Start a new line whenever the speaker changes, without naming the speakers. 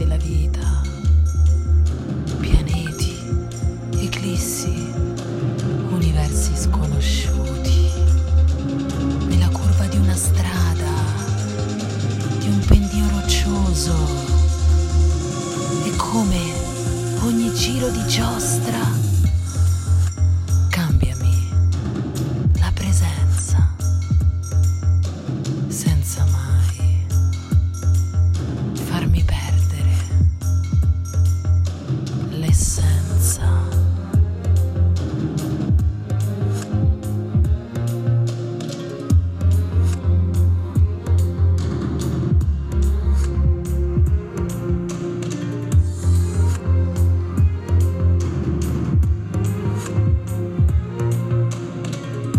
della vita, pianeti, eclissi, universi sconosciuti, nella curva di una strada, di un pendio roccioso, e come ogni giro di giostra